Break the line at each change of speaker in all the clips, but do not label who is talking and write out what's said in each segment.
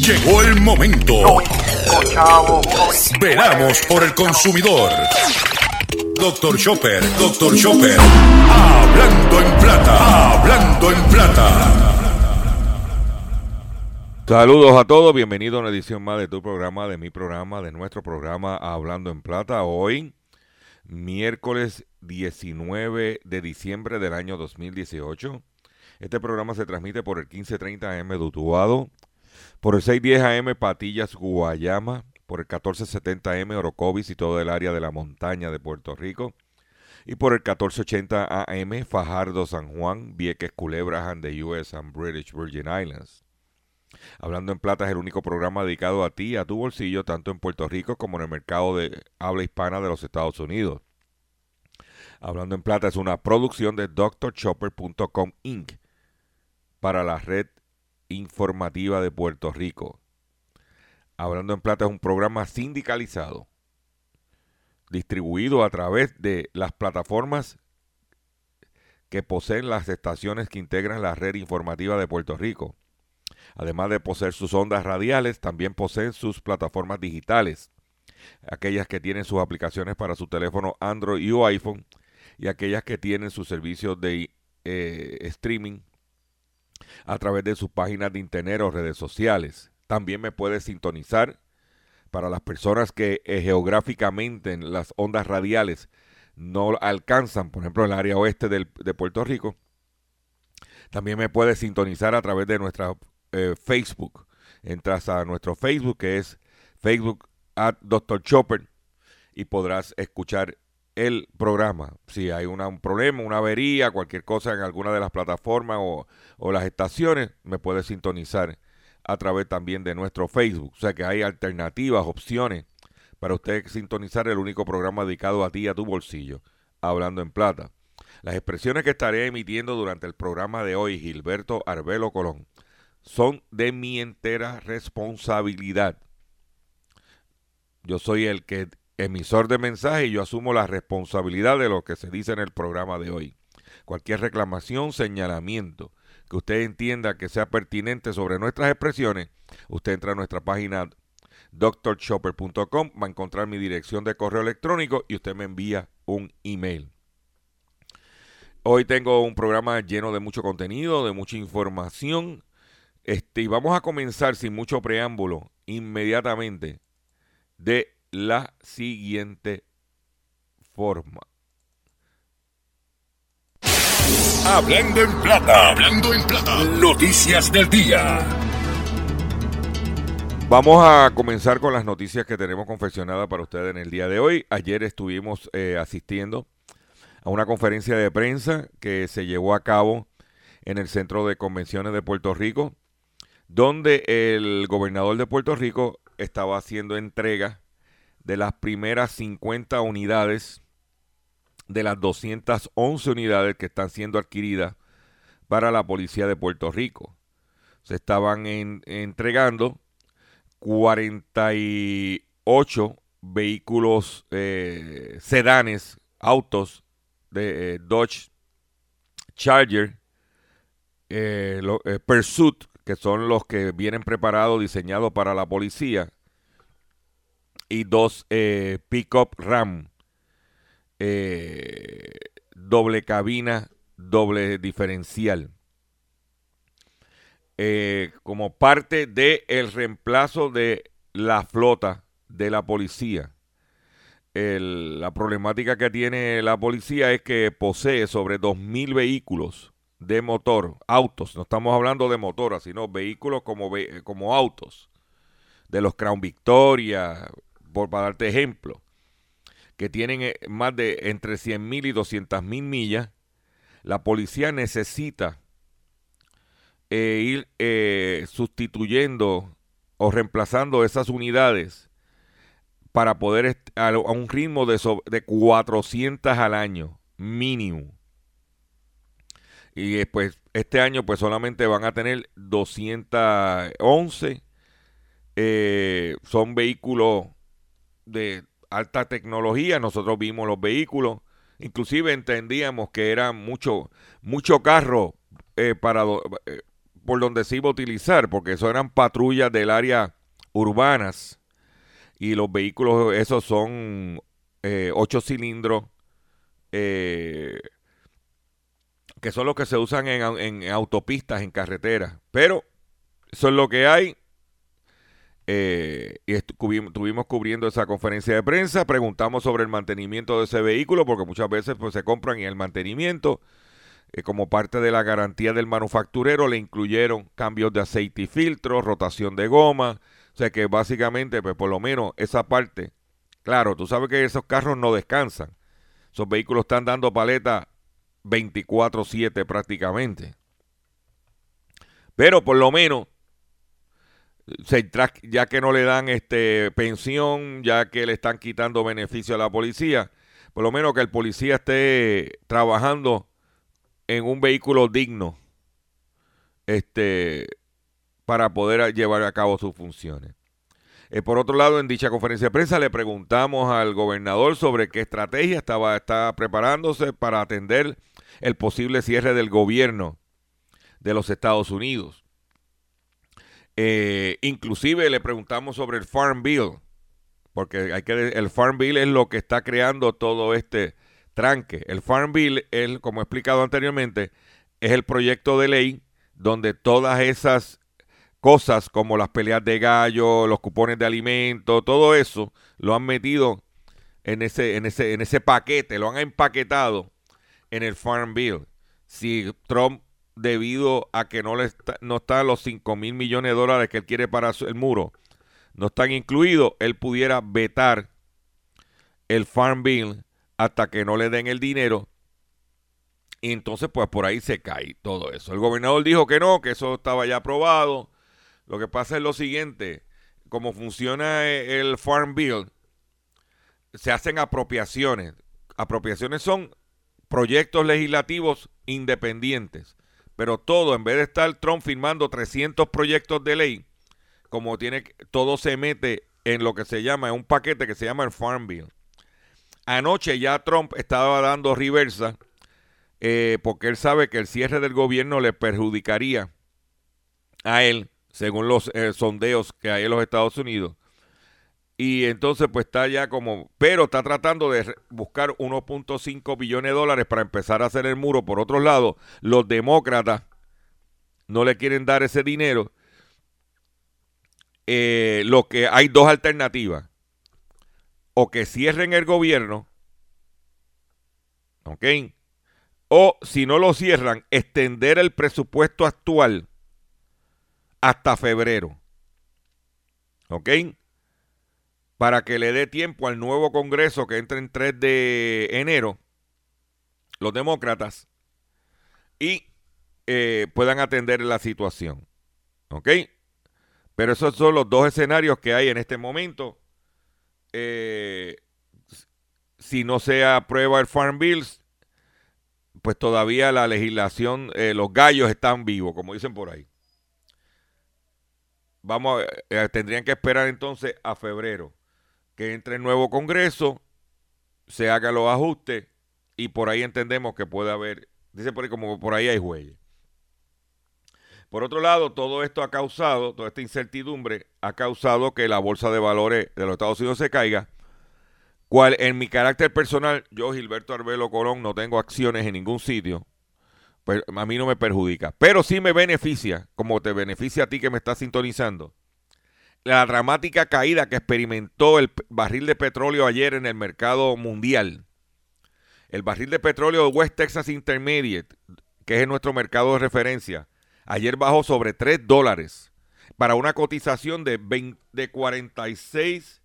Llegó el momento. Veramos por el consumidor. Doctor Chopper, Doctor Chopper. Hablando en plata. Hablando en plata.
Saludos a todos, bienvenido a una edición más de tu programa, de mi programa, de nuestro programa Hablando en Plata. Hoy, miércoles 19 de diciembre del año 2018. Este programa se transmite por el 1530 AM de Utuado, por el 610 AM Patillas Guayama, por el 1470 AM Orocovis y todo el área de la montaña de Puerto Rico, y por el 1480 AM Fajardo San Juan, Vieques Culebras and the US and British Virgin Islands. Hablando en Plata es el único programa dedicado a ti a tu bolsillo, tanto en Puerto Rico como en el mercado de habla hispana de los Estados Unidos. Hablando en Plata es una producción de drchopper.com Inc. para la red informativa de Puerto Rico. Hablando en Plata es un programa sindicalizado, distribuido a través de las plataformas que poseen las estaciones que integran la red informativa de Puerto Rico. Además de poseer sus ondas radiales, también poseen sus plataformas digitales, aquellas que tienen sus aplicaciones para su teléfono Android o iPhone y aquellas que tienen sus servicios de eh, streaming a través de sus páginas de internet o redes sociales. También me puede sintonizar para las personas que eh, geográficamente en las ondas radiales no alcanzan, por ejemplo, el área oeste de Puerto Rico. También me puede sintonizar a través de nuestra eh, Facebook. Entras a nuestro Facebook que es Facebook at Dr. Chopper y podrás escuchar el programa. Si hay un problema, una avería, cualquier cosa en alguna de las plataformas o, o, las estaciones, me puedes sintonizar a través también de nuestro Facebook. O sea que hay alternativas, opciones para usted sintonizar el único programa dedicado a ti a tu bolsillo, hablando en plata. Las expresiones que estaré emitiendo durante el programa de hoy, Gilberto Arbelo Colón, son de mi entera responsabilidad. Yo soy el que emisor de mensaje y yo asumo la responsabilidad de lo que se dice en el programa de hoy. Cualquier reclamación, señalamiento que usted entienda que sea pertinente sobre nuestras expresiones, usted entra a nuestra página drchopper.com, va a encontrar mi dirección de correo electrónico y usted me envía un email. Hoy tengo un programa lleno de mucho contenido, de mucha información. Este, y vamos a comenzar sin mucho preámbulo inmediatamente de la siguiente forma.
Hablando en plata, hablando en plata, noticias del día.
Vamos a comenzar con las noticias que tenemos confeccionadas para ustedes en el día de hoy. Ayer estuvimos eh, asistiendo a una conferencia de prensa que se llevó a cabo en el Centro de Convenciones de Puerto Rico, donde el gobernador de Puerto Rico estaba haciendo entrega de las primeras 50 unidades de las 211 unidades que están siendo adquiridas para la policía de Puerto Rico. Se estaban entregando 48 vehículos eh, sedanes, autos de eh, Dodge Charger, eh, Pursuit, que son los que vienen preparados, diseñados para la policía, y dos eh, Pickup Ram, eh, doble cabina, doble diferencial. Eh, como parte del el reemplazo de la flota de la policía. la problemática que tiene la policía es que posee sobre 2.000 vehículos de motor, autos, no estamos hablando de motoras, sino vehículos como, como autos, de los Crown Victoria, por para darte ejemplo, que tienen eh, más de entre 100 mil y 200 mil millas, la policía necesita eh, ir eh, sustituyendo o reemplazando esas unidades para poder a, un ritmo de, de 400 al año mínimo. Y pues este año pues solamente van a tener 211. son vehículos de alta tecnología, nosotros vimos los vehículos, inclusive entendíamos que era mucho, mucho carro eh, para, eh, por donde se iba a utilizar, porque eso eran patrullas del área urbanas y los vehículos esos son eh, ocho cilindros que son los que se usan en, autopistas, en carreteras. Pero eso es lo que hay. Eh, y estuvimos cubriendo esa conferencia de prensa, preguntamos sobre el mantenimiento de ese vehículo, porque muchas veces pues, se compran y el mantenimiento, eh, como parte de la garantía del manufacturero, le incluyeron cambios de aceite y filtro, rotación de goma, o sea que básicamente, pues por lo menos esa parte, claro, tú sabes que esos carros no descansan, esos vehículos están dando paleta 24/7 prácticamente. Pero por lo menos, ya que no le dan este pensión, ya que le están quitando beneficio a la policía, por lo menos que el policía esté trabajando en un vehículo digno este, para poder llevar a cabo sus funciones. Eh, por otro lado, en dicha conferencia de prensa le preguntamos al gobernador sobre qué estrategia estaba preparándose para atender el posible cierre del gobierno de los Estados Unidos. Eh, inclusive le preguntamos sobre el Farm Bill, porque hay que el Farm Bill es lo que está creando todo este tranque. El Farm Bill, es, como he explicado anteriormente, es el proyecto de ley donde todas esas cosas como las peleas de gallo, los cupones de alimento, todo eso lo han metido en ese, en ese, en ese paquete, lo han empaquetado en el Farm Bill. Si Trump, debido a que no, le no están los 5 mil millones de dólares que él quiere para el muro, no están incluidos, él pudiera vetar el Farm Bill hasta que no le den el dinero. Y entonces, pues por ahí se cae todo eso. El gobernador dijo que no, que eso estaba ya aprobado lo que pasa es lo siguiente, como funciona e, el Farm Bill, se hacen apropiaciones. Apropiaciones son proyectos legislativos independientes, pero todo, en vez de estar Trump firmando 300 proyectos de ley, como tiene, todo se mete en lo que se llama, en un paquete que se llama el Farm Bill. Anoche ya Trump estaba dando reversa eh, porque él sabe que el cierre del gobierno le perjudicaría a él según los eh, sondeos que hay en los Estados Unidos. Y entonces pues está ya como, pero está tratando de buscar 1.5 billones de dólares para empezar a hacer el muro. Por otro lado, los demócratas no le quieren dar ese dinero. Eh, lo que hay dos alternativas. O que cierren el gobierno, ¿ok? O si no lo cierran, extender el presupuesto actual hasta febrero. ¿Ok? Para que le dé tiempo al nuevo Congreso que entra en 3 de enero, los demócratas, y eh, puedan atender la situación. ¿Ok? Pero esos son los dos escenarios que hay en este momento. Eh, si no se aprueba el Farm Bills, pues todavía la legislación, eh, los gallos están vivos, como dicen por ahí vamos, eh, tendrían que esperar entonces a febrero que entre el nuevo Congreso, se hagan los ajustes y por ahí entendemos que puede haber, dice por ahí como por ahí hay jueyes. Por otro lado, todo esto ha causado, toda esta incertidumbre ha causado que la bolsa de valores de los Estados Unidos se caiga, cual en mi carácter personal, yo Gilberto Arbelo Colón no tengo acciones en ningún sitio, pues a mí no me perjudica. Pero sí me beneficia, como te beneficia a ti que me estás sintonizando, la dramática caída que experimentó el barril de petróleo ayer en el mercado mundial. El barril de petróleo de West Texas Intermediate, que es nuestro mercado de referencia, ayer bajó sobre 3 dólares para una cotización de, de 46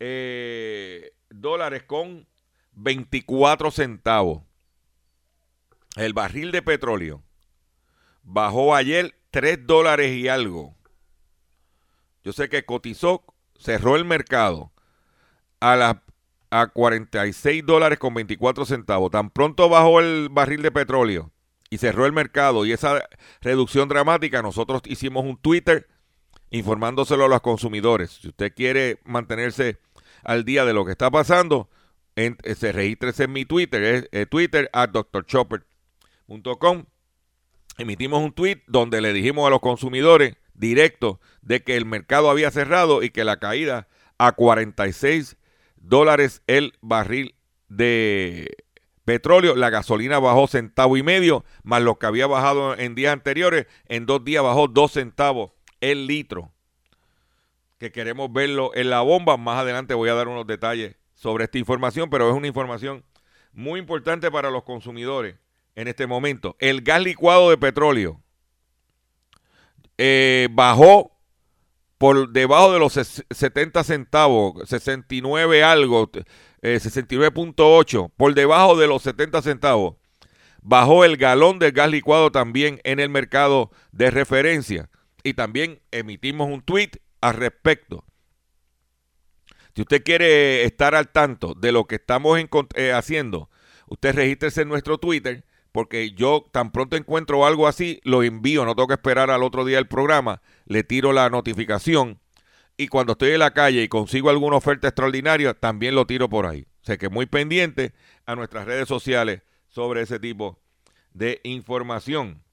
eh, dólares con 24 centavos. El barril de petróleo bajó ayer 3 dólares y algo. Yo sé que cotizó, cerró el mercado a, la, a 46 dólares con 24 centavos. Tan pronto bajó el barril de petróleo y cerró el mercado y esa reducción dramática, nosotros hicimos un Twitter informándoselo a los consumidores. Si usted quiere mantenerse al día de lo que está pasando, se registre en mi Twitter, eh, Twitter a Dr. Chopper .com. emitimos un tweet donde le dijimos a los consumidores directos de que el mercado había cerrado y que la caída a 46 dólares el barril de petróleo, la gasolina bajó centavo y medio, más lo que había bajado en días anteriores, en dos días bajó dos centavos el litro. Que queremos verlo en la bomba. Más adelante voy a dar unos detalles sobre esta información, pero es una información muy importante para los consumidores en este momento. El gas licuado de petróleo eh, bajó por debajo de los 70 centavos, 69 algo, 69.8, eh, por debajo de los 70 centavos. Bajó el galón del gas licuado también en el mercado de referencia. Y también emitimos un tweet al respecto. Si usted quiere estar al tanto de lo que estamos eh, haciendo, usted regístrese en nuestro Twitter, porque yo tan pronto encuentro algo así, lo envío, no tengo que esperar al otro día del programa, le tiro la notificación y cuando estoy en la calle y consigo alguna oferta extraordinaria, también lo tiro por ahí. O sea que muy pendiente a nuestras redes sociales sobre ese tipo de información.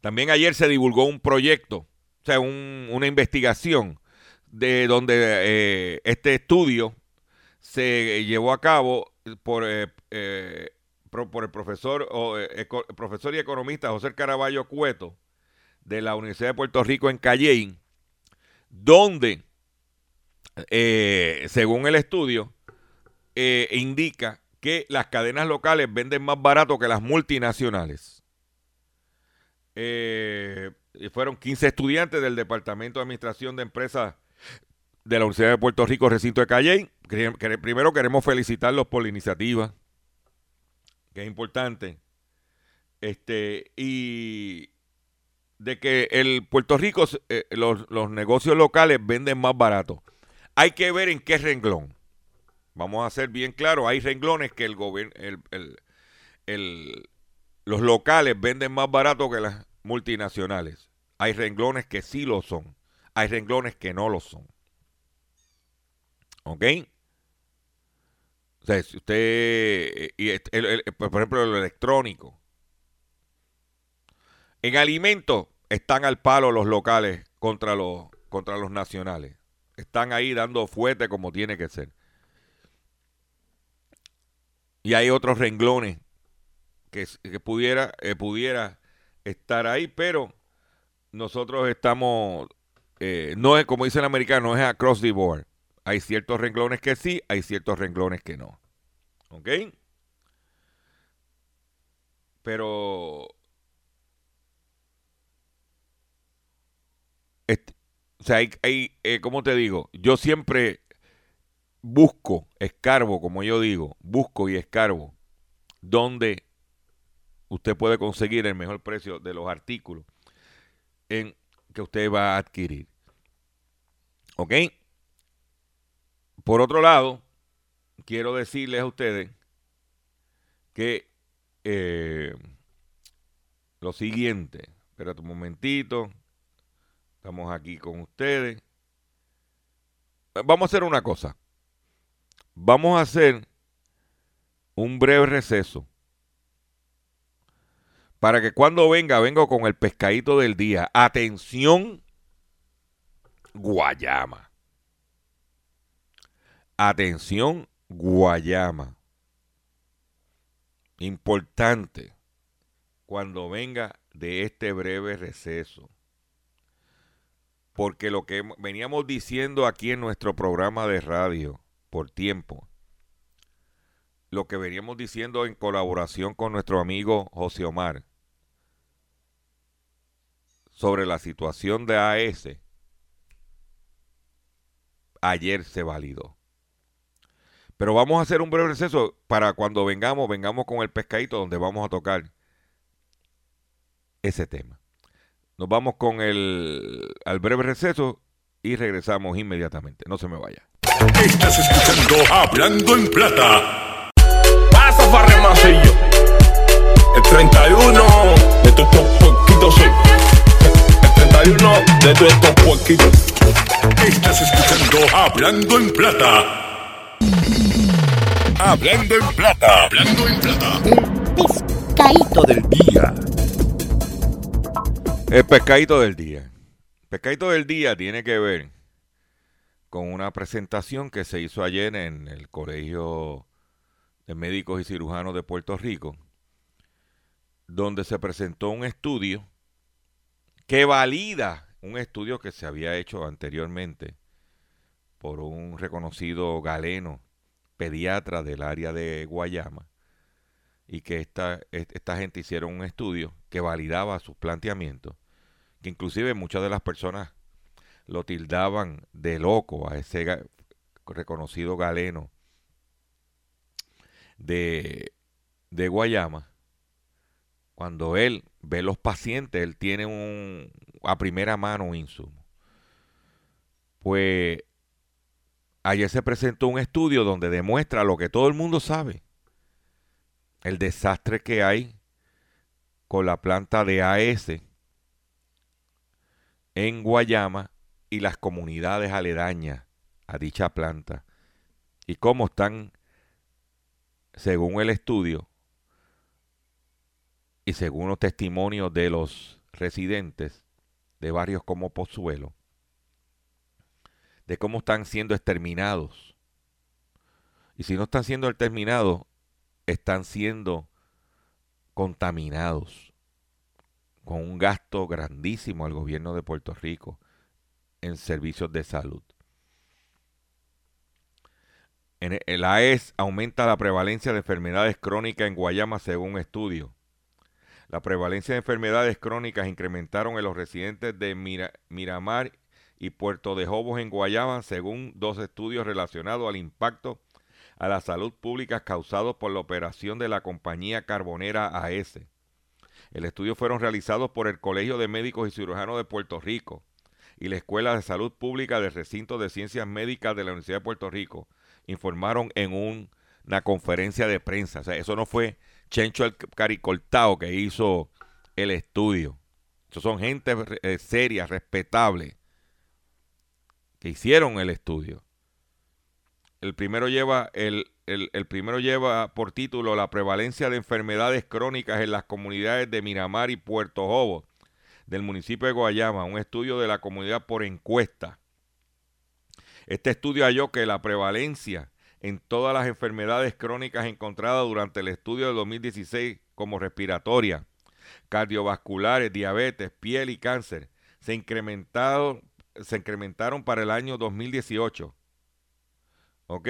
También ayer se divulgó un proyecto, o sea, una investigación de donde eh, este estudio se llevó a cabo por, eh, eh, por el profesor, profesor y economista José Caraballo Cueto de la Universidad de Puerto Rico en Calley donde, eh, según el estudio, eh, indica que las cadenas locales venden más barato que las multinacionales. Eh, fueron 15 estudiantes del Departamento de Administración de Empresas de la Universidad de Puerto Rico, recinto de Calle. Primero queremos felicitarlos por la iniciativa, que es importante. Este, y de que el Puerto Rico, eh, los, negocios locales venden más barato. Hay que ver en qué renglón. Vamos a ser bien claros, hay renglones que el gobierno, el, los locales venden más barato que las multinacionales. Hay renglones que sí lo son. Hay renglones que no lo son. ¿Ok? Si usted, eh, y por ejemplo, el electrónico, en alimentos están al palo los locales contra los, contra los nacionales. Están ahí dando fuerte como tiene que ser. Y hay otros renglones que, pudiera, eh, pudiera estar ahí, pero nosotros estamos, eh, no es como dice el americano, no es across the board. Hay ciertos renglones que sí, hay ciertos renglones que no. ¿Ok? Pero o sea, hay, eh, ¿cómo te digo? Yo siempre busco, escarbo, como yo digo, busco y escarbo donde usted puede conseguir el mejor precio de los artículos en que usted va a adquirir. ¿Ok? Por otro lado, quiero decirles a ustedes que eh, lo siguiente, espérate un momentito. Estamos aquí con ustedes. Vamos a hacer una cosa. Vamos a hacer un breve receso. Para que cuando venga, vengo con el pescadito del día. Atención, Guayama. Atención, Guayama. Importante cuando venga de este breve receso porque lo que veníamos diciendo aquí en nuestro programa de radio por tiempo, lo que veníamos diciendo en colaboración con nuestro amigo José Omar sobre la situación de AS, ayer se validó. Pero vamos a hacer un breve receso para cuando vengamos, vengamos con el pescadito donde vamos a tocar ese tema. Nos vamos con el al breve receso y regresamos inmediatamente. No se me vaya.
Estás escuchando Hablando en Plata.
Pasa Farremasillo. El 31 de todos estos poquitos soy. El 31 de todos estos poquitos.
Estás escuchando Hablando en Plata. Hablando en Plata. Hablando en Plata.
El pescadito del día.
El pescadito del día. El pescadito del día tiene que ver con una presentación que se hizo ayer en el Colegio de Médicos y Cirujanos de Puerto Rico, donde se presentó un estudio que valida un estudio que se había hecho anteriormente por un reconocido galeno pediatra del área de Guayama y que esta, esta gente hicieron un estudio que validaba sus planteamientos, que inclusive muchas de las personas lo tildaban de loco a ese reconocido galeno de, de Guayama. Cuando él ve los pacientes, él tiene un, a primera mano un insumo. Pues ayer se presentó un estudio donde demuestra lo que todo el mundo sabe, el desastre que hay con la planta de AS en Guayama y las comunidades aledañas a dicha planta. Y cómo están, según el estudio y según los testimonios de los residentes de barrios como Pozuelo, de cómo están siendo exterminados. Y si no están siendo exterminados, están siendo contaminados con un gasto grandísimo al gobierno de Puerto Rico en servicios de salud. En el AES aumenta la prevalencia de enfermedades crónicas en Guayama según estudio. La prevalencia de enfermedades crónicas incrementaron en los residentes de Miramar y Puerto de Jobos en Guayama según dos estudios relacionados al impacto a la salud pública causado por la operación de la compañía carbonera AS. El estudio fueron realizados por el Colegio de Médicos y Cirujanos de Puerto Rico y la Escuela de Salud Pública del Recinto de Ciencias Médicas de la Universidad de Puerto Rico, informaron en una conferencia de prensa. Eso no fue Chencho el Caricoltao que hizo el estudio. Son gente eh, seria, respetable, hicieron el estudio. El primero lleva el, el, primero lleva por título la prevalencia de enfermedades crónicas en las comunidades de Miramar y Puerto Jobo del municipio de Guayama, un estudio de la comunidad por encuesta. Este estudio halló que la prevalencia en todas las enfermedades crónicas encontradas durante el estudio de 2016 como respiratoria, cardiovasculares, diabetes, piel y cáncer se incrementaron, se incrementaron para el año 2018 ¿Ok?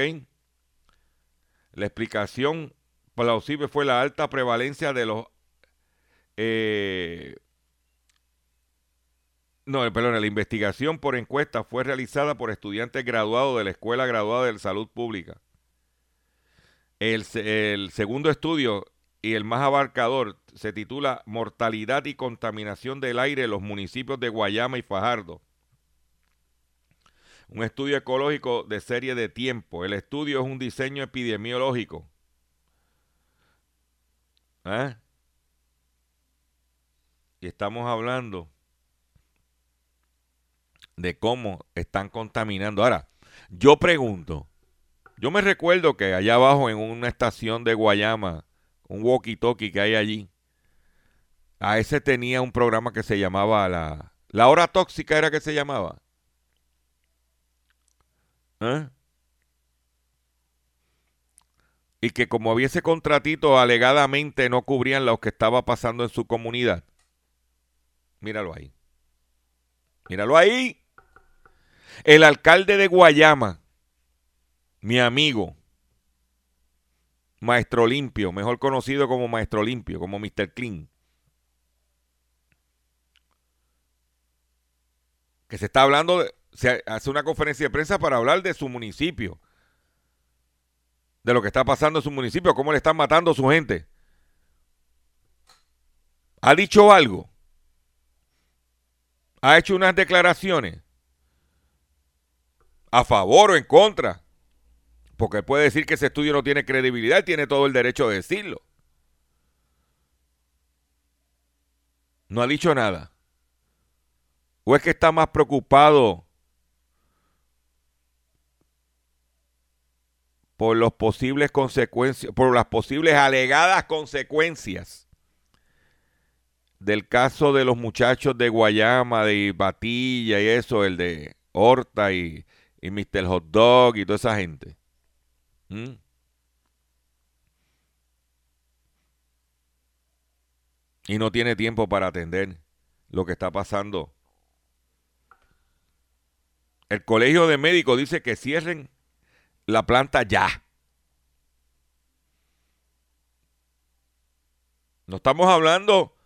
La explicación plausible fue la alta prevalencia de los... Eh, no, perdón, la investigación por encuesta fue realizada por estudiantes graduados de la Escuela Graduada de Salud Pública. El, el, segundo estudio y el más abarcador se titula Mortalidad y contaminación del aire en los municipios de Guayama y Fajardo un estudio ecológico de serie de tiempo. El estudio es un diseño epidemiológico. ¿Eh? Y estamos hablando de cómo están contaminando. Ahora, yo pregunto, yo me recuerdo que allá abajo en una estación de Guayama, un walkie-talkie que hay allí, a ese tenía un programa que se llamaba la, la hora tóxica, era que se llamaba. ¿Eh? Y que como había ese contratito, alegadamente no cubrían lo que estaba pasando en su comunidad. Míralo ahí. Míralo ahí. El alcalde de Guayama, mi amigo, Maestro Limpio, mejor conocido como Maestro Limpio, como Mr. Clean. Que se está hablando de, se hace una conferencia de prensa para hablar de su municipio, de lo que está pasando en su municipio, cómo le están matando a su gente. ¿Ha dicho algo? ¿Ha hecho unas declaraciones a favor o en contra? Porque él puede decir que ese estudio no tiene credibilidad tiene todo el derecho de decirlo. No ha dicho nada. ¿O es que está más preocupado por los posibles consecuencias, por las posibles alegadas consecuencias del caso de los muchachos de Guayama, de Batilla y eso, el de Horta y, y Mr. Hot Dog y toda esa gente. ¿Mm? Y no tiene tiempo para atender lo que está pasando. El colegio de médicos dice que cierren la planta ya. No estamos hablando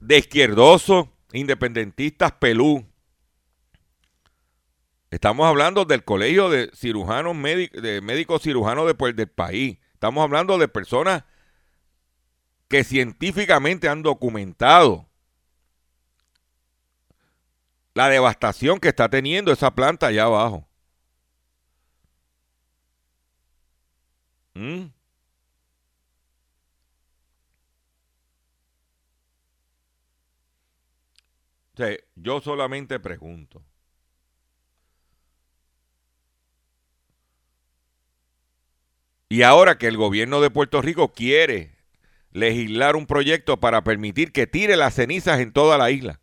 de izquierdosos, independentistas, pelú. Estamos hablando del colegio de cirujanos de médicos cirujanos del país. Estamos hablando de personas que científicamente han documentado la devastación que está teniendo esa planta allá abajo. ¿Mm? yo solamente pregunto. Y ahora que el gobierno de Puerto Rico quiere legislar un proyecto para permitir que tire las cenizas en toda la isla.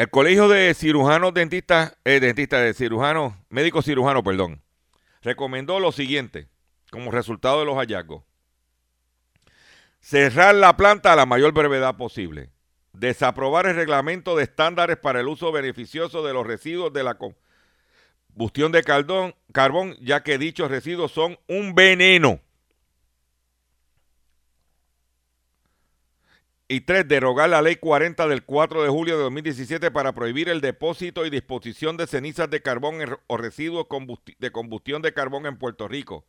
El Colegio de Cirujanos Dentistas, eh, dentistas de cirujanos, médicos cirujanos, perdón, recomendó lo siguiente como resultado de los hallazgos. Cerrar la planta a la mayor brevedad posible. Desaprobar el reglamento de estándares para el uso beneficioso de los residuos de la combustión de carbón, carbón ya que dichos residuos son un veneno. Y tres, derogar la ley 40 del 4 de julio de 2017 para prohibir el depósito y disposición de cenizas de carbón o residuos de combustión de carbón en Puerto Rico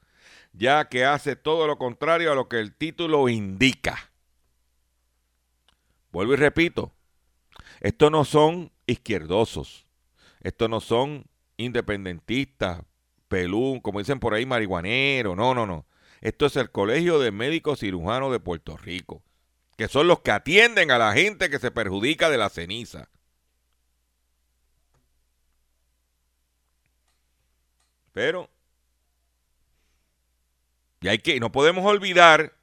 ya que hace todo lo contrario a lo que el título indica. Vuelvo y repito, estos no son izquierdosos, estos no son independentistas, pelú, como dicen por ahí, marihuanero, no, no, no. Esto es el Colegio de Médicos Cirujanos de Puerto Rico, que son los que atienden a la gente que se perjudica de la ceniza. Pero y hay que, no podemos olvidar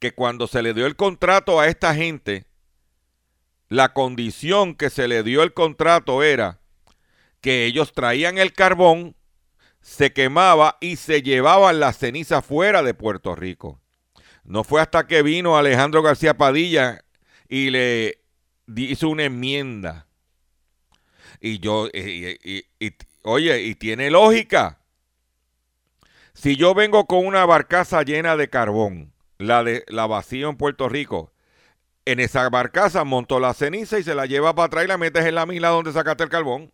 que cuando se le dio el contrato a esta gente, la condición que se le dio el contrato era que ellos traían el carbón, se quemaba y se llevaban la ceniza fuera de Puerto Rico. No fue hasta que vino Alejandro García Padilla y le hizo una enmienda. Y yo, oye, y tiene lógica. Si yo vengo con una barcaza llena de carbón, la de la vacío en Puerto Rico, en esa barcaza monto la ceniza y se la lleva para atrás y la metes en la misma donde sacaste el carbón.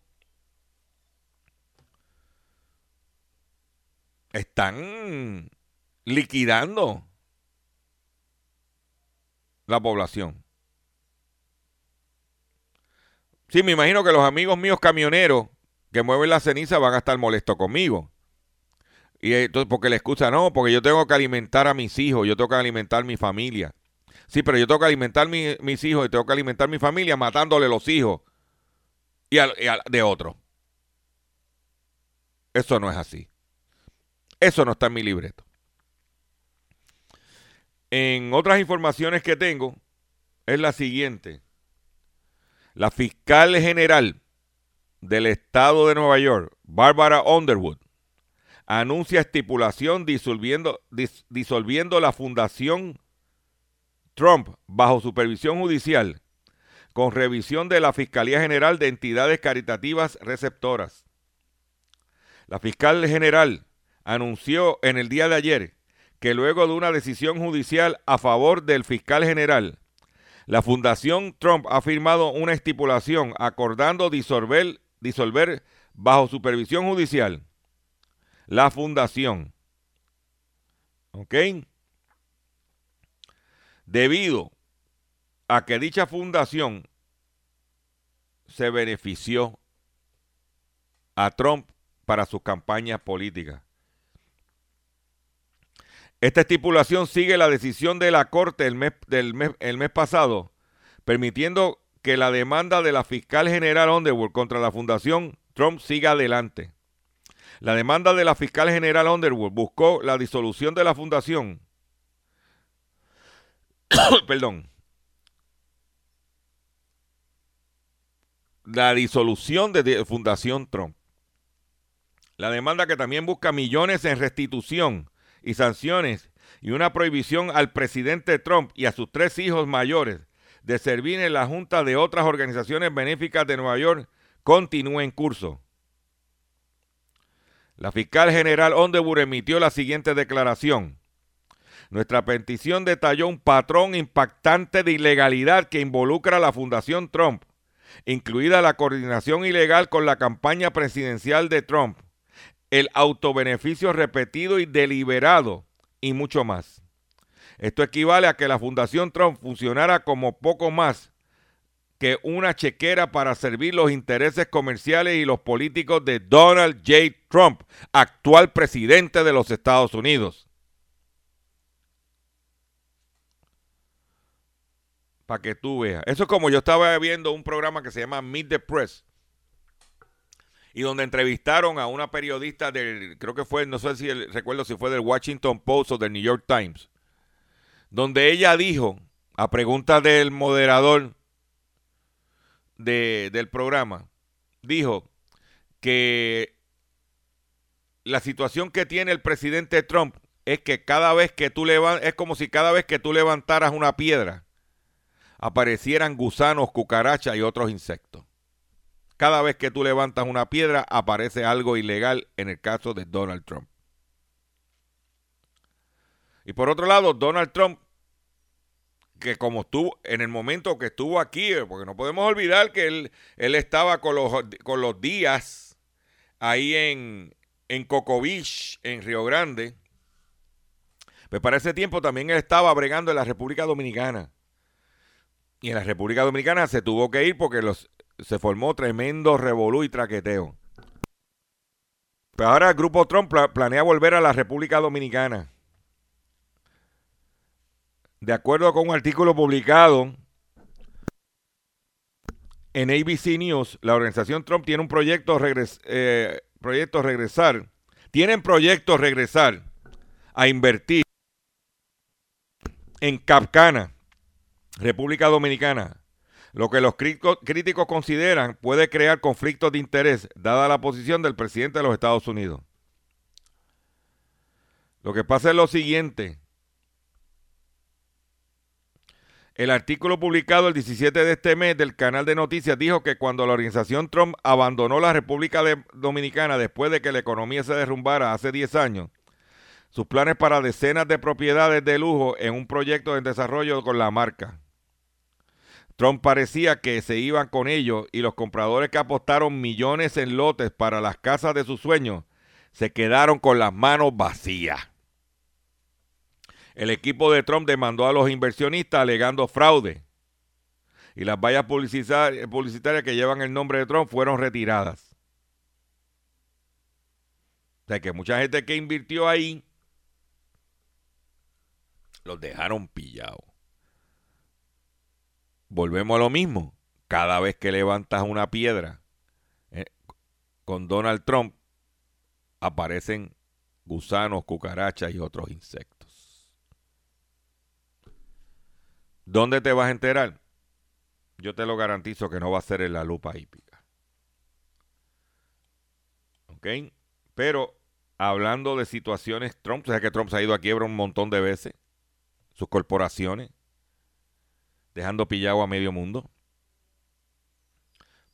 Están liquidando la población. Sí, me imagino que los amigos míos camioneros que mueven la ceniza van a estar molestos conmigo. Y entonces, porque la excusa no, porque yo tengo que alimentar a mis hijos, yo tengo que alimentar a mi familia. Sí, pero yo tengo que alimentar a mis hijos y tengo que alimentar a mi familia matándole los hijos y, de otro. Eso no es así. Eso no está en mi libreto. En otras informaciones que tengo, es la siguiente. La fiscal general del estado de Nueva York, Barbara Underwood, anuncia estipulación disolviendo, disolviendo la Fundación Trump bajo supervisión judicial con revisión de la Fiscalía General de Entidades Caritativas Receptoras. La fiscal general anunció en el día de ayer que luego de una decisión judicial a favor del fiscal general, la Fundación Trump ha firmado una estipulación acordando disolver, bajo supervisión judicial la fundación. ¿Ok? Debido a que dicha fundación se benefició a Trump para sus campañas políticas. Esta estipulación sigue la decisión de la Corte el mes, del mes, el mes pasado, permitiendo que la demanda de la fiscal general Underwood contra la Fundación Trump siga adelante. La demanda de la fiscal general Underwood buscó la disolución de la fundación. Perdón. La disolución de Fundación Trump. La demanda que también busca millones en restitución y sanciones y una prohibición al presidente Trump y a sus tres hijos mayores de servir en la junta de otras organizaciones benéficas de Nueva York continúa en curso. La fiscal general Underwood emitió la siguiente declaración. Nuestra petición detalló un patrón impactante de ilegalidad que involucra a la Fundación Trump, incluida la coordinación ilegal con la campaña presidencial de Trump, el autobeneficio repetido y deliberado y mucho más. Esto equivale a que la Fundación Trump funcionara como poco más que una chequera para servir los intereses comerciales y los políticos de Donald J. Trump, actual presidente de los Estados Unidos. Para que tú veas. Eso es como yo estaba viendo un programa que se llama Meet the Press y donde entrevistaron a una periodista del, creo que fue, no sé si recuerdo si fue del Washington Post o del New York Times, donde ella dijo, a pregunta del moderador del programa, dijo que la situación que tiene el presidente Trump es que cada vez que tú levantas, es como si cada vez que tú levantaras una piedra, aparecieran gusanos, cucarachas y otros insectos. Cada vez que tú levantas una piedra aparece algo ilegal en el caso de Donald Trump. Y por otro lado, Donald Trump, que como estuvo en el momento que estuvo aquí, eh, porque no podemos olvidar que él, él estaba con los, con los días ahí en, en en Río Grande, pues para ese tiempo también él estaba bregando en la República Dominicana. Y en la República Dominicana se tuvo que ir porque los, se formó tremendo revolú y traqueteo. Pero ahora el grupo Trump planea volver a la República Dominicana. De acuerdo con un artículo publicado en ABC News, la organización Trump tiene un proyecto, eh, proyecto regresar. Tienen proyecto regresar a invertir en Capcana, República Dominicana, lo que los críticos consideran puede crear conflictos de interés, dada la posición del presidente de los Estados Unidos. Lo que pasa es lo siguiente. El artículo publicado el 17 de este mes del canal de noticias dijo que cuando la organización Trump abandonó la República Dominicana después de que la economía se derrumbara hace 10 años, sus planes para decenas de propiedades de lujo en un proyecto en desarrollo con la marca. Trump parecía que se iban con ellos y los compradores que apostaron millones en lotes para las casas de sus sueños se quedaron con las manos vacías. El equipo de Trump demandó a los inversionistas alegando fraude y las vallas publicitarias que llevan el nombre de Trump fueron retiradas. O sea que mucha gente que invirtió ahí los dejaron pillados volvemos a lo mismo. Cada vez que levantas una piedra eh, con Donald Trump, aparecen gusanos, cucarachas y otros insectos. ¿Dónde te vas a enterar? Yo te lo garantizo que no va a ser en la lupa hípica. ¿Ok? Pero hablando de situaciones, Trump, o sea que Trump se ha ido a quiebra un montón de veces, sus corporaciones, dejando pillado a medio mundo.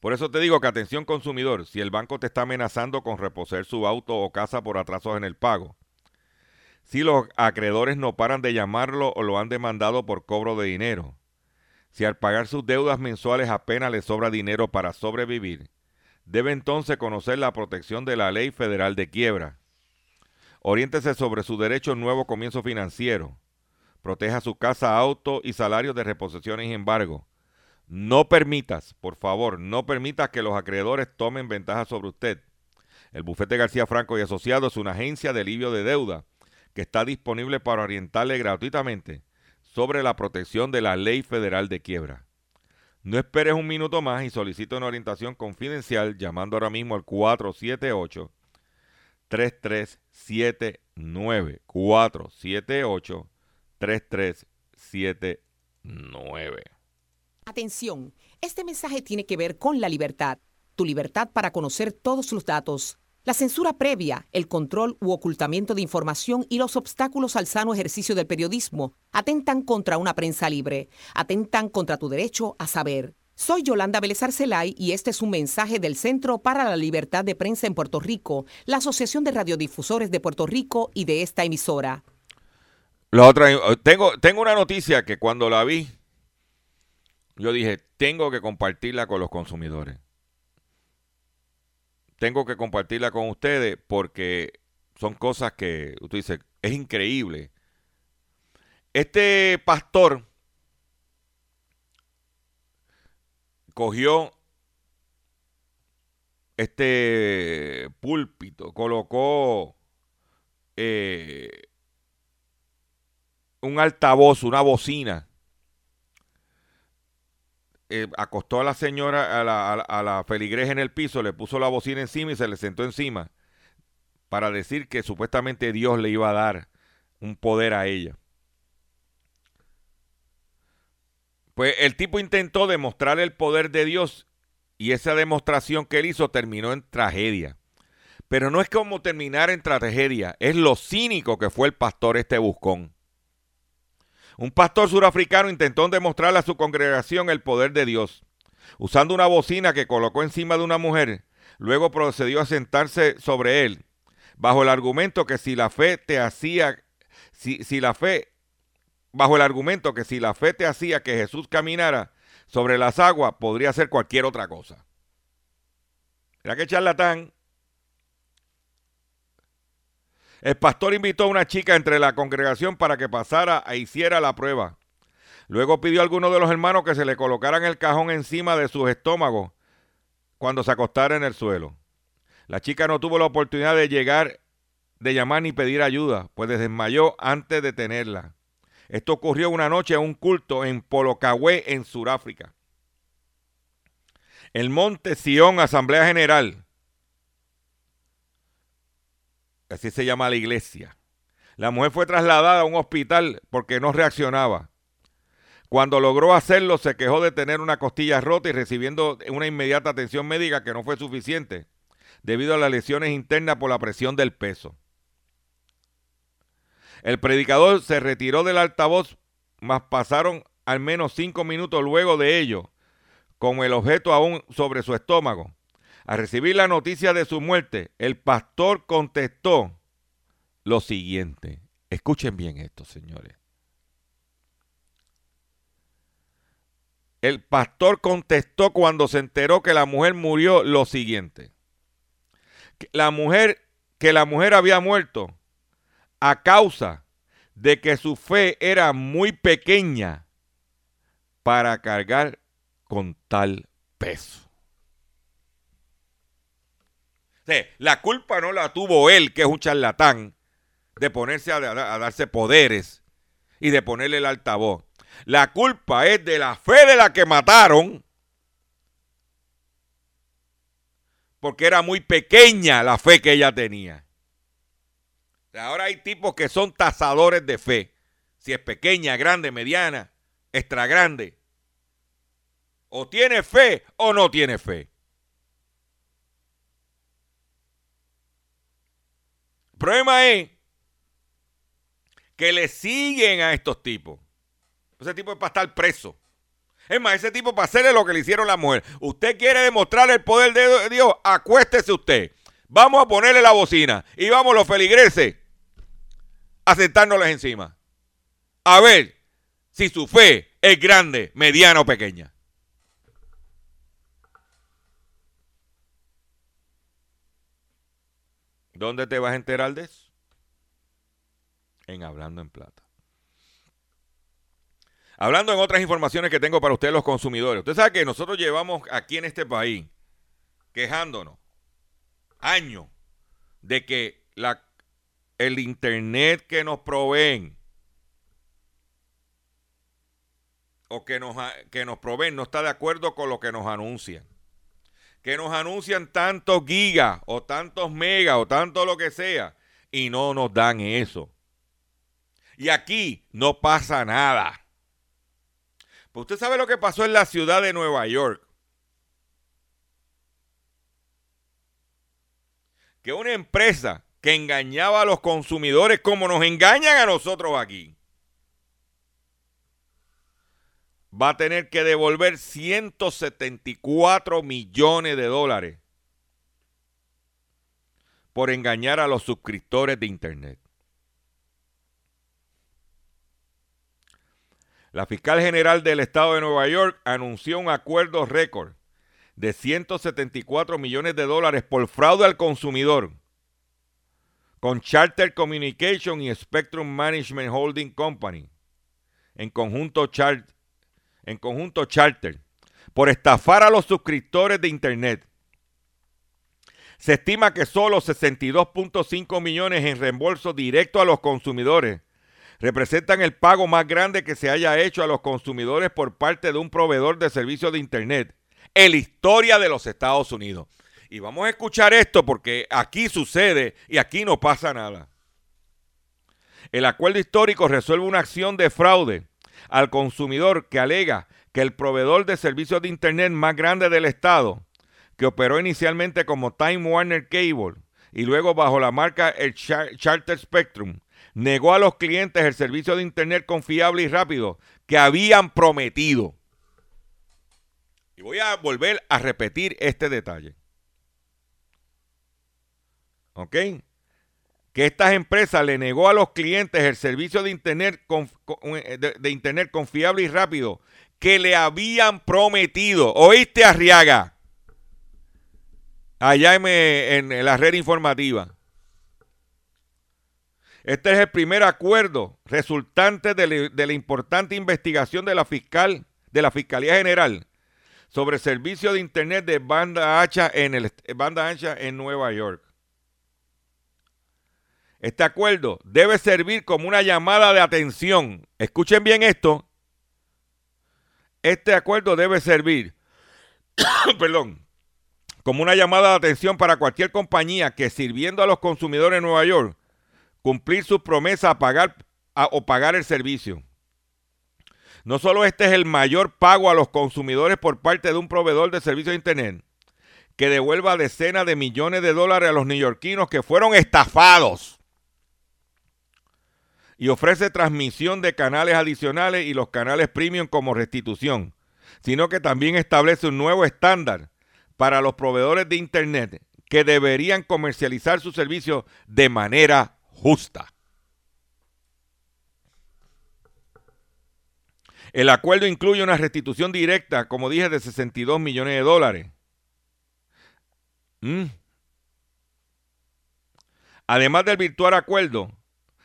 Por eso te digo que atención consumidor, si el banco te está amenazando con reposer su auto o casa por atrasos en el pago, si los acreedores no paran de llamarlo o lo han demandado por cobro de dinero, si al pagar sus deudas mensuales apenas le sobra dinero para sobrevivir, debe entonces conocer la protección de la ley federal de quiebra. Oriéntese sobre su derecho a un nuevo comienzo financiero. Proteja su casa, auto y salarios de reposiciones y embargo. No permitas, por favor, no permitas que los acreedores tomen ventaja sobre usted. El bufete García Franco y Asociados es una agencia de alivio de deuda que está disponible para orientarle gratuitamente sobre la protección de la ley federal de quiebra. No esperes un minuto más y solicita una orientación confidencial llamando ahora mismo al 478 3379 478 3379
Atención, este mensaje tiene que ver con la libertad, tu libertad para conocer todos los datos. La censura previa, el control u ocultamiento de información y los obstáculos al sano ejercicio del periodismo atentan contra una prensa libre, atentan contra tu derecho a saber. Soy Yolanda Vélez Arcelay y este es un mensaje del Centro para la Libertad de Prensa en Puerto Rico, la Asociación de Radiodifusores de Puerto Rico y de esta emisora.
La otra, tengo, tengo una noticia que cuando la vi, yo dije, tengo que compartirla con los consumidores. Tengo que compartirla con ustedes porque son cosas que usted dice, es increíble. Este pastor cogió este púlpito, colocó eh, un altavoz, una bocina eh, acostó a la señora, a la, a, la, en el piso, le puso la bocina encima y se le sentó encima para decir que supuestamente Dios le iba a dar un poder a ella. Pues el tipo intentó demostrar el poder de Dios y esa demostración que él hizo terminó en tragedia. Pero no es como terminar en tragedia, es lo cínico que fue el pastor este buscón. Un pastor surafricano intentó demostrarle a su congregación el poder de Dios. Usando una bocina que colocó encima de una mujer, luego procedió a sentarse sobre él, bajo el argumento que si la fe te hacía, si, si la fe, bajo el argumento que si la fe te hacía que Jesús caminara sobre las aguas, podría hacer cualquier otra cosa. Mira que charlatán. El pastor invitó a una chica entre la congregación para que pasara e hiciera la prueba. Luego pidió a alguno de los hermanos que se le colocaran el cajón encima de sus estómagos cuando se acostara en el suelo. La chica no tuvo la oportunidad de llegar, de llamar ni pedir ayuda, pues desmayó antes de tenerla. Esto ocurrió una noche en un culto en Polocahue, en Sudáfrica. El Monte Sion Asamblea General así se llama la iglesia. La mujer fue trasladada a un hospital porque no reaccionaba. Cuando logró hacerlo, se quejó de tener una costilla rota y recibiendo una inmediata atención médica que no fue suficiente debido a las lesiones internas por la presión del peso. El predicador se retiró del altavoz, mas pasaron al menos cinco minutos luego de ello, con el objeto aún sobre su estómago. Al recibir la noticia de su muerte, el pastor contestó lo siguiente. Escuchen bien esto, señores. El pastor contestó cuando se enteró que la mujer murió lo siguiente. La mujer, que la mujer había muerto a causa de que su fe era muy pequeña para cargar con tal peso la culpa no la tuvo él, que es un charlatán, de ponerse a, darse poderes y de ponerle el altavoz. La culpa es de la fe de la que mataron, porque era muy pequeña la fe que ella tenía. Ahora hay tipos que son tasadores de fe. Si es pequeña, grande, mediana, extra grande. O tiene fe o no tiene fe. Problema es que le siguen a estos tipos. Ese tipo es para estar preso. Es más, ese tipo para hacerle lo que le hicieron la mujer. Usted quiere demostrar el poder de Dios, acuéstese usted. Vamos a ponerle la bocina y vamos los feligreses a sentárnosles encima. A ver si su fe es grande, mediana o pequeña. ¿Dónde te vas a enterar de eso? En Hablando en Plata. Hablando en otras informaciones que tengo para ustedes los consumidores. Usted sabe que nosotros llevamos aquí en este país quejándonos años de que el internet que nos proveen o que nos, que nos proveen no está de acuerdo con lo que nos anuncian que nos anuncian tantos gigas o tantos megas o tanto lo que sea y no nos dan eso. Y aquí no pasa nada. Pues usted sabe lo que pasó en la ciudad de Nueva York. Que una empresa que engañaba a los consumidores como nos engañan a nosotros aquí, va a tener que devolver 174 millones de dólares por engañar a los suscriptores de Internet. La fiscal general del estado de Nueva York anunció un acuerdo récord de 174 millones de dólares por fraude al consumidor con Charter Communication y Spectrum Management Holding Company, en conjunto, en conjunto Charter, por estafar a los suscriptores de Internet. Se estima que solo 62.5 millones en reembolso directo a los consumidores representan el pago más grande que se haya hecho a los consumidores por parte de un proveedor de servicios de Internet en la historia de los Estados Unidos. Y vamos a escuchar esto porque aquí sucede y aquí no pasa nada. El acuerdo histórico resuelve una acción de fraude al consumidor que alega que el proveedor de servicios de Internet más grande del Estado, que operó inicialmente como Time Warner Cable y luego bajo la marca Charter Spectrum, negó a los clientes el servicio de Internet confiable y rápido que habían prometido. Y voy a volver a repetir este detalle. ¿Ok? Que estas empresas le negó a los clientes el servicio de internet, eh, de, internet confiable y rápido que le habían prometido. ¿Oíste, Arriaga? Allá en, la red informativa. Este es el primer acuerdo resultante de, la importante investigación de la fiscal, de la Fiscalía General, sobre servicio de internet de banda ancha en el banda ancha en Nueva York. Este acuerdo debe servir como una llamada de atención. Escuchen bien esto. Este acuerdo debe servir, perdón, como una llamada de atención para cualquier compañía que sirviendo a los consumidores en Nueva York cumplir su promesa a pagar o pagar el servicio. No solo este es el mayor pago a los consumidores por parte de un proveedor de servicios de Internet, que devuelva decenas de millones de dólares a los neoyorquinos que fueron estafados y ofrece transmisión de canales adicionales y los canales premium como restitución, sino que también establece un nuevo estándar para los proveedores de Internet que deberían comercializar su servicio de manera justa. El acuerdo incluye una restitución directa, como dije, de 62 millones de dólares. Mm. Además del virtual acuerdo,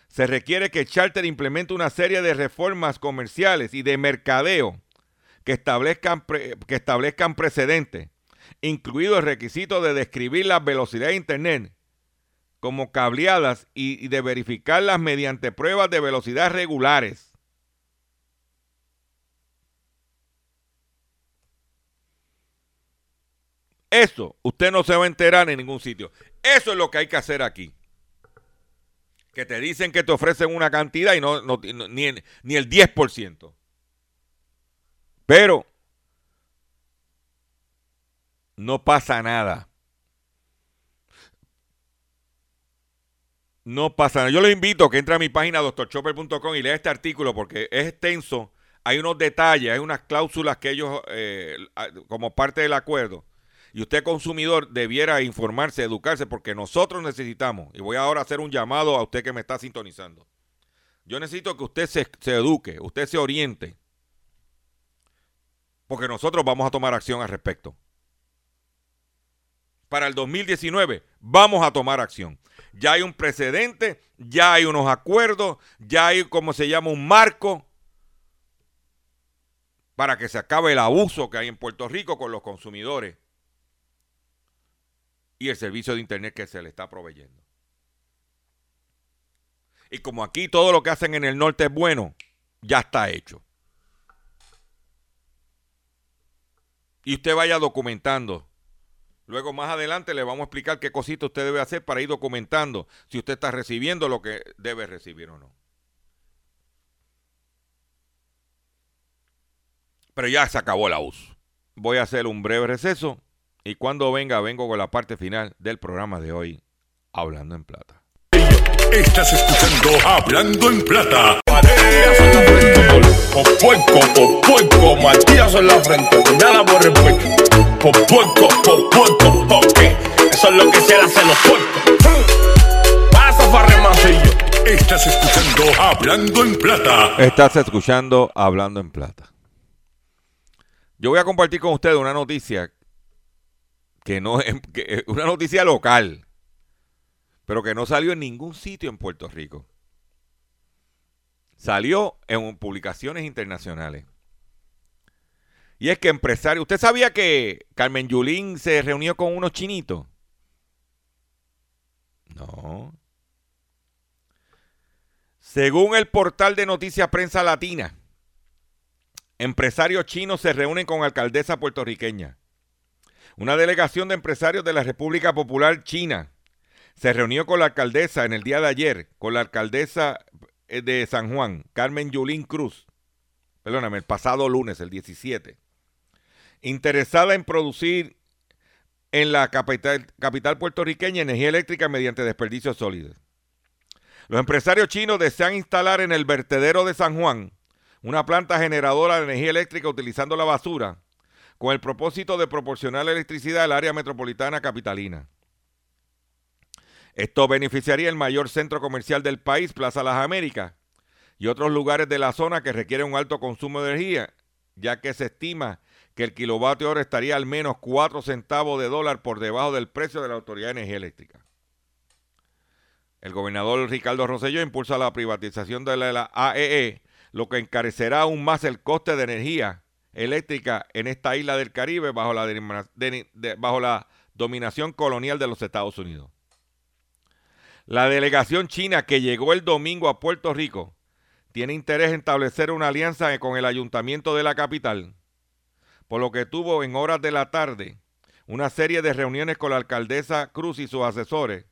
se requiere que Charter implemente una serie de reformas comerciales y de mercadeo que establezcan, que establezcan precedentes, incluido el requisito de describir la velocidad de Internet como cableadas y, y de verificarlas mediante pruebas de velocidad regulares. Eso usted no se va a enterar en ningún sitio. Eso es lo que hay que hacer aquí que te dicen que te ofrecen una cantidad y no, ni, ni el 10%. Pero no pasa nada. No pasa nada. Yo le invito a que entre a mi página doctorchopper.com y lea este artículo porque es extenso. Hay unos detalles, hay unas cláusulas que ellos, eh, como parte del acuerdo, y usted consumidor debiera informarse, educarse, porque nosotros necesitamos, y voy ahora a hacer un llamado a usted que me está sintonizando. Yo necesito que usted se, eduque, usted se oriente, porque nosotros vamos a tomar acción al respecto. Para el 2019 vamos a tomar acción. Ya hay un precedente, ya hay unos acuerdos, ya hay, como se llama, un marco para que se acabe el abuso que hay en Puerto Rico con los consumidores y el servicio de Internet que se le está proveyendo. Y como aquí todo lo que hacen en el norte es bueno, ya está hecho. Y usted vaya documentando Luego más adelante le vamos a explicar qué cosita usted debe hacer para ir documentando si usted está recibiendo lo que debe recibir o no. Pero ya se acabó la uso. Voy a hacer un breve receso y cuando venga vengo con la parte final del programa de hoy, Hablando en Plata.
Estás escuchando Hablando en Plata.
Por puerco, Matías en la frente, nada por por puerco, porque eso es lo que se hace los puercos. Pasa farremacillo.
Estás escuchando Hablando en Plata.
Estás escuchando Hablando en Plata. Yo voy a compartir con ustedes una noticia que no es una noticia local, pero que no salió en ningún sitio en Puerto Rico. Salió en publicaciones internacionales. Y es que empresario, ¿usted sabía que Carmen Yulín se reunió con unos chinitos? No. Según el portal de noticias Prensa Latina, empresarios chinos se reúnen con alcaldesa puertorriqueña. Una delegación de empresarios de la República Popular China se reunió con la alcaldesa en el día de ayer, con la alcaldesa eh, de San Juan, Carmen Yulín Cruz, perdóname, el pasado lunes, el 17, interesada en producir en la capital, capital puertorriqueña energía eléctrica mediante desperdicios sólidos. Los empresarios chinos desean instalar en el vertedero de San Juan una planta generadora de energía eléctrica utilizando la basura con el propósito de proporcionar electricidad al área metropolitana capitalina. Esto beneficiaría el mayor centro comercial del país, Plaza Las Américas, y otros lugares de la zona que requieren un alto consumo de energía, ya que se estima que el kilovatio hora estaría al menos 4 centavos de dólar por debajo del precio de la Autoridad de Energía Eléctrica. El gobernador Ricardo Rosselló impulsa la privatización de la, AEE, lo que encarecerá aún más el coste de energía eléctrica en esta isla del Caribe bajo la, dominación colonial de los Estados Unidos. La delegación china que llegó el domingo a Puerto Rico tiene interés en establecer una alianza con el ayuntamiento de la capital, por lo que tuvo en horas de la tarde una serie de reuniones con la alcaldesa Cruz y sus asesores,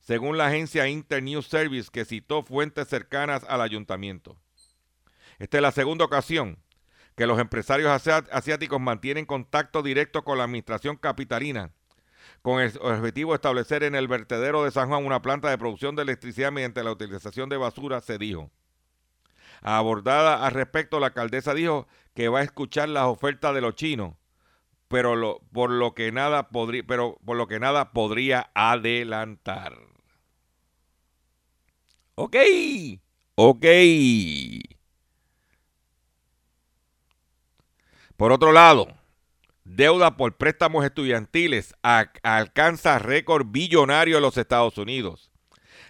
según la agencia Internews Service que citó fuentes cercanas al ayuntamiento. Esta es la segunda ocasión que los empresarios asiáticos mantienen contacto directo con la administración capitalina con el objetivo de establecer en el vertedero de San Juan una planta de producción de electricidad mediante la utilización de basura, se dijo. Abordada al respecto, la alcaldesa dijo que va a escuchar las ofertas de los chinos, pero lo, por lo que nada pero por lo que nada podría adelantar. Ok, ok. Por otro lado, deuda por préstamos estudiantiles alcanza récord billonario en los Estados Unidos.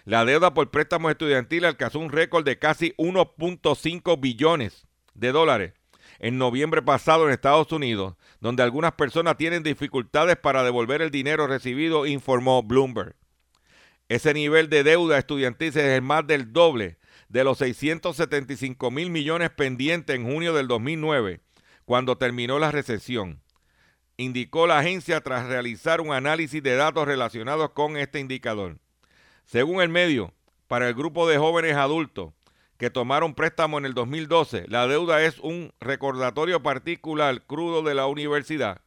La deuda por préstamos estudiantiles alcanzó un récord de casi 1.5 billones de dólares en noviembre pasado en Estados Unidos, donde algunas personas tienen dificultades para devolver el dinero recibido, informó Bloomberg. Ese nivel de deuda estudiantil es el más del doble de los 675 mil millones pendientes en junio del 2009, cuando terminó la recesión indicó la agencia tras realizar un análisis de datos relacionados con este indicador. Según el medio, para el grupo de jóvenes adultos que tomaron préstamo en el 2012, la deuda es un recordatorio particular crudo de la universidad,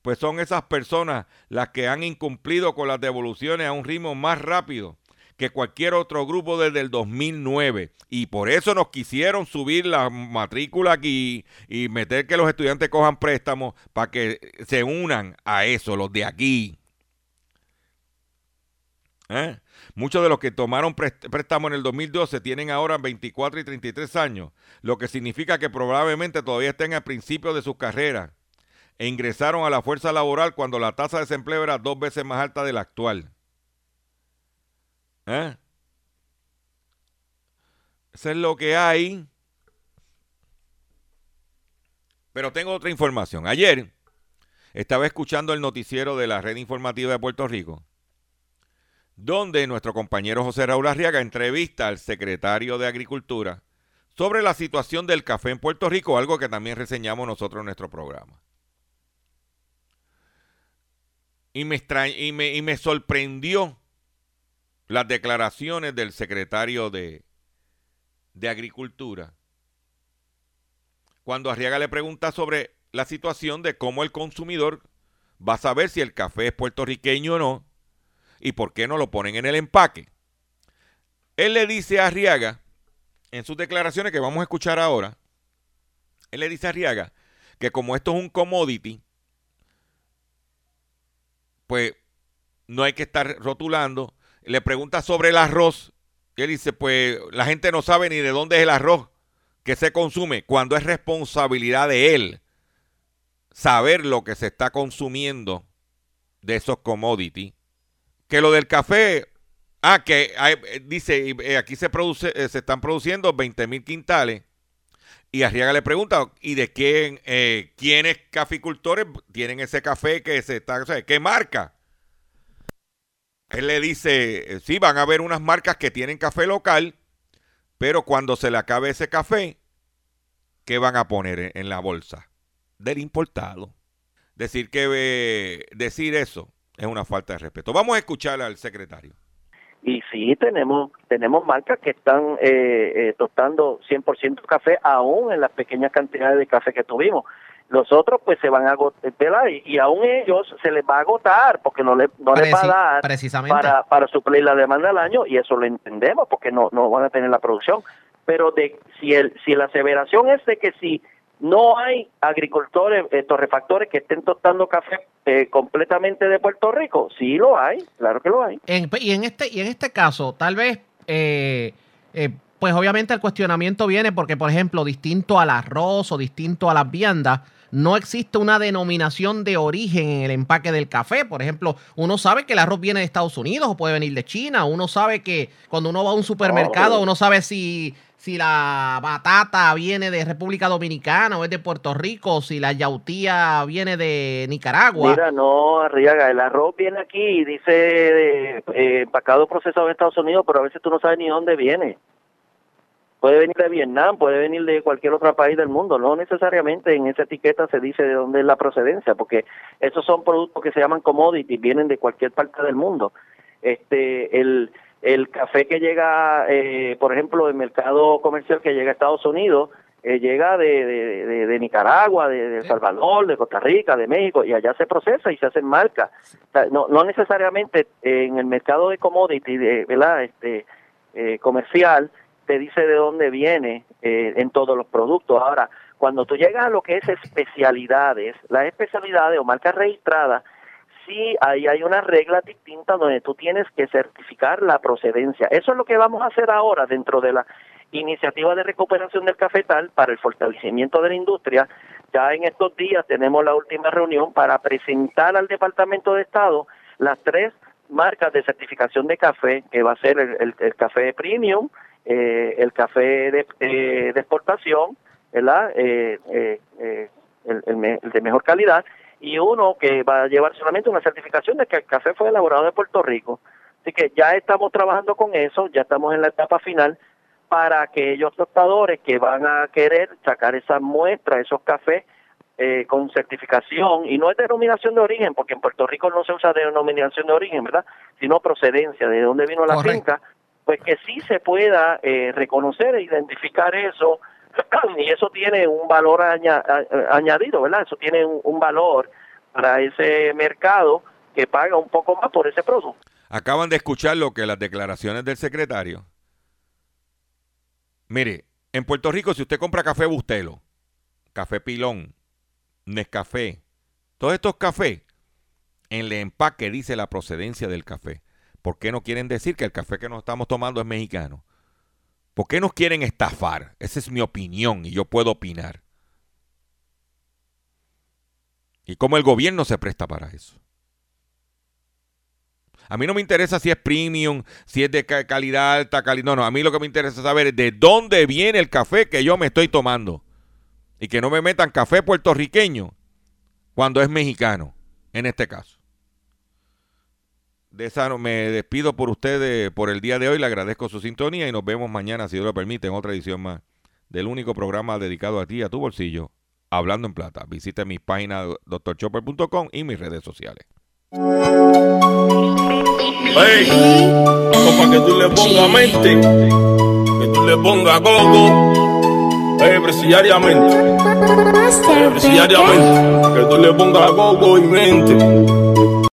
pues son esas personas las que han incumplido con las devoluciones a un ritmo más rápido que cualquier otro grupo desde el 2009. Y por eso nos quisieron subir la matrícula aquí y meter que los estudiantes cojan préstamos para que se unan a eso, los de aquí. ¿Eh? Muchos de los que tomaron préstamo en el 2012 tienen ahora 24 y 33 años, lo que significa que probablemente todavía estén al principio de sus carreras e ingresaron a la fuerza laboral cuando la tasa de desempleo era dos veces más alta de la actual. ¿Eh? Eso es lo que hay. Pero tengo otra información. Ayer estaba escuchando el noticiero de la red informativa de Puerto Rico, donde nuestro compañero José Raúl Arriaga entrevista al secretario de Agricultura sobre la situación del café en Puerto Rico, algo que también reseñamos nosotros en nuestro programa. y me, sorprendió las declaraciones del secretario de, de Agricultura cuando Arriaga le pregunta sobre la situación de cómo el consumidor va a saber si el café es puertorriqueño o no y por qué no lo ponen en el empaque. Él le dice a Arriaga, en sus declaraciones que vamos a escuchar ahora, él le dice a Arriaga que como esto es un commodity, pues no hay que estar rotulando. Le pregunta sobre el arroz. Y él dice, pues la gente no sabe ni de dónde es el arroz que se consume cuando es responsabilidad de él saber lo que se está consumiendo de esos commodities. Que lo del café, ah, que dice, eh, aquí se, produce, eh, se están produciendo 20 mil quintales. Y Arriaga le pregunta, ¿y de quién, eh, quiénes caficultores tienen ese café que se está, o sea, qué marca? Él le dice, sí, van a haber unas marcas que tienen café local, pero cuando se le acabe ese café, ¿qué van a poner en la bolsa? Del importado. Decir que eh, decir eso es una falta de respeto. Vamos a escuchar al secretario.
Y sí, tenemos tenemos marcas que están eh, eh, tostando 100% café, aún en las pequeñas cantidades de café que tuvimos. Los otros pues se van a agotar y, y aún ellos se les va a agotar porque no, le, no les va a dar para, para suplir la demanda al año y eso lo entendemos porque no, no van a tener la producción. Pero de si, el, si la aseveración es de que si no hay agricultores, eh, torrefactores que estén tostando café eh, completamente de Puerto Rico, sí lo hay, claro que lo hay.
y, en este, y en este caso, tal vez... Eh, pues obviamente el cuestionamiento viene porque, por ejemplo, distinto al arroz o distinto a las viandas, no existe una denominación de origen en el empaque del café. Por ejemplo, uno sabe que el arroz viene de Estados Unidos o puede venir de China. Uno sabe que cuando uno va a un supermercado, uno sabe si, si la batata viene de República Dominicana o es de Puerto Rico, si la yautía viene de Nicaragua.
Mira, no, Arriaga, el arroz viene aquí y dice eh, empacado procesado en Estados Unidos, pero a veces tú no sabes ni dónde viene. Puede venir de Vietnam, puede venir de cualquier otro país del mundo, no necesariamente en esa etiqueta se dice de dónde es la procedencia, porque esos son productos que se llaman commodities, vienen de cualquier parte del mundo. Este, el, el café que llega, eh, por ejemplo, el mercado comercial que llega a Estados Unidos, eh, llega de, de, de, Nicaragua, de, El Salvador, de Costa Rica, de México, y allá se procesa y se hacen marcas. no, no necesariamente en el mercado de commodities, de, ¿verdad? Este, eh, comercial, te dice de dónde viene eh, en todos los productos. Ahora, cuando tú llegas a lo que es especialidades, las especialidades o marcas registradas, sí ahí hay una regla distinta donde tú tienes que certificar la procedencia. Eso es lo que vamos a hacer ahora dentro de la iniciativa de recuperación del cafetal para el fortalecimiento de la industria. Ya en estos días tenemos la última reunión para presentar al Departamento de Estado las tres marcas de certificación de café, que va a ser el, el café premium, eh, el café de, eh, de exportación, ¿verdad? Eh, eh, el, el, de mejor calidad, y uno que va a llevar solamente una certificación de que el café fue elaborado en Puerto Rico. Así que ya estamos trabajando con eso, ya estamos en la etapa final para aquellos tostadores que van a querer sacar esa muestra, esos cafés eh, con certificación, y no es denominación de origen, porque en Puerto Rico no se usa denominación de origen, ¿verdad? Sino procedencia, de dónde vino la finca, pues que sí se pueda eh, reconocer e identificar eso y eso tiene un valor añadido, ¿verdad? Eso tiene un, valor para ese mercado que paga un poco más por ese producto.
Acaban de escuchar lo que las declaraciones del secretario. Mire, en Puerto Rico si usted compra café Bustelo, café Pilón, Nescafé, todos estos cafés, en el empaque dice la procedencia del café. ¿Por qué no quieren decir que el café que nos estamos tomando es mexicano? ¿Por qué nos quieren estafar? Esa es mi opinión y yo puedo opinar. Y cómo el gobierno se presta para eso. A mí no me interesa si es premium, si es de calidad alta, calidad. No, no, a mí lo que me interesa saber es de dónde viene el café que yo me estoy tomando. Y que no me metan café puertorriqueño cuando es mexicano, en este caso de esa me despido por ustedes por el día de hoy. Le agradezco su sintonía y nos vemos mañana, si Dios lo permite, en otra edición más del único programa dedicado a ti, a tu bolsillo, Hablando en Plata. Visita mi página doctorchopper.com y mis redes sociales.
Que tú le pongas que tú le pongas y mente.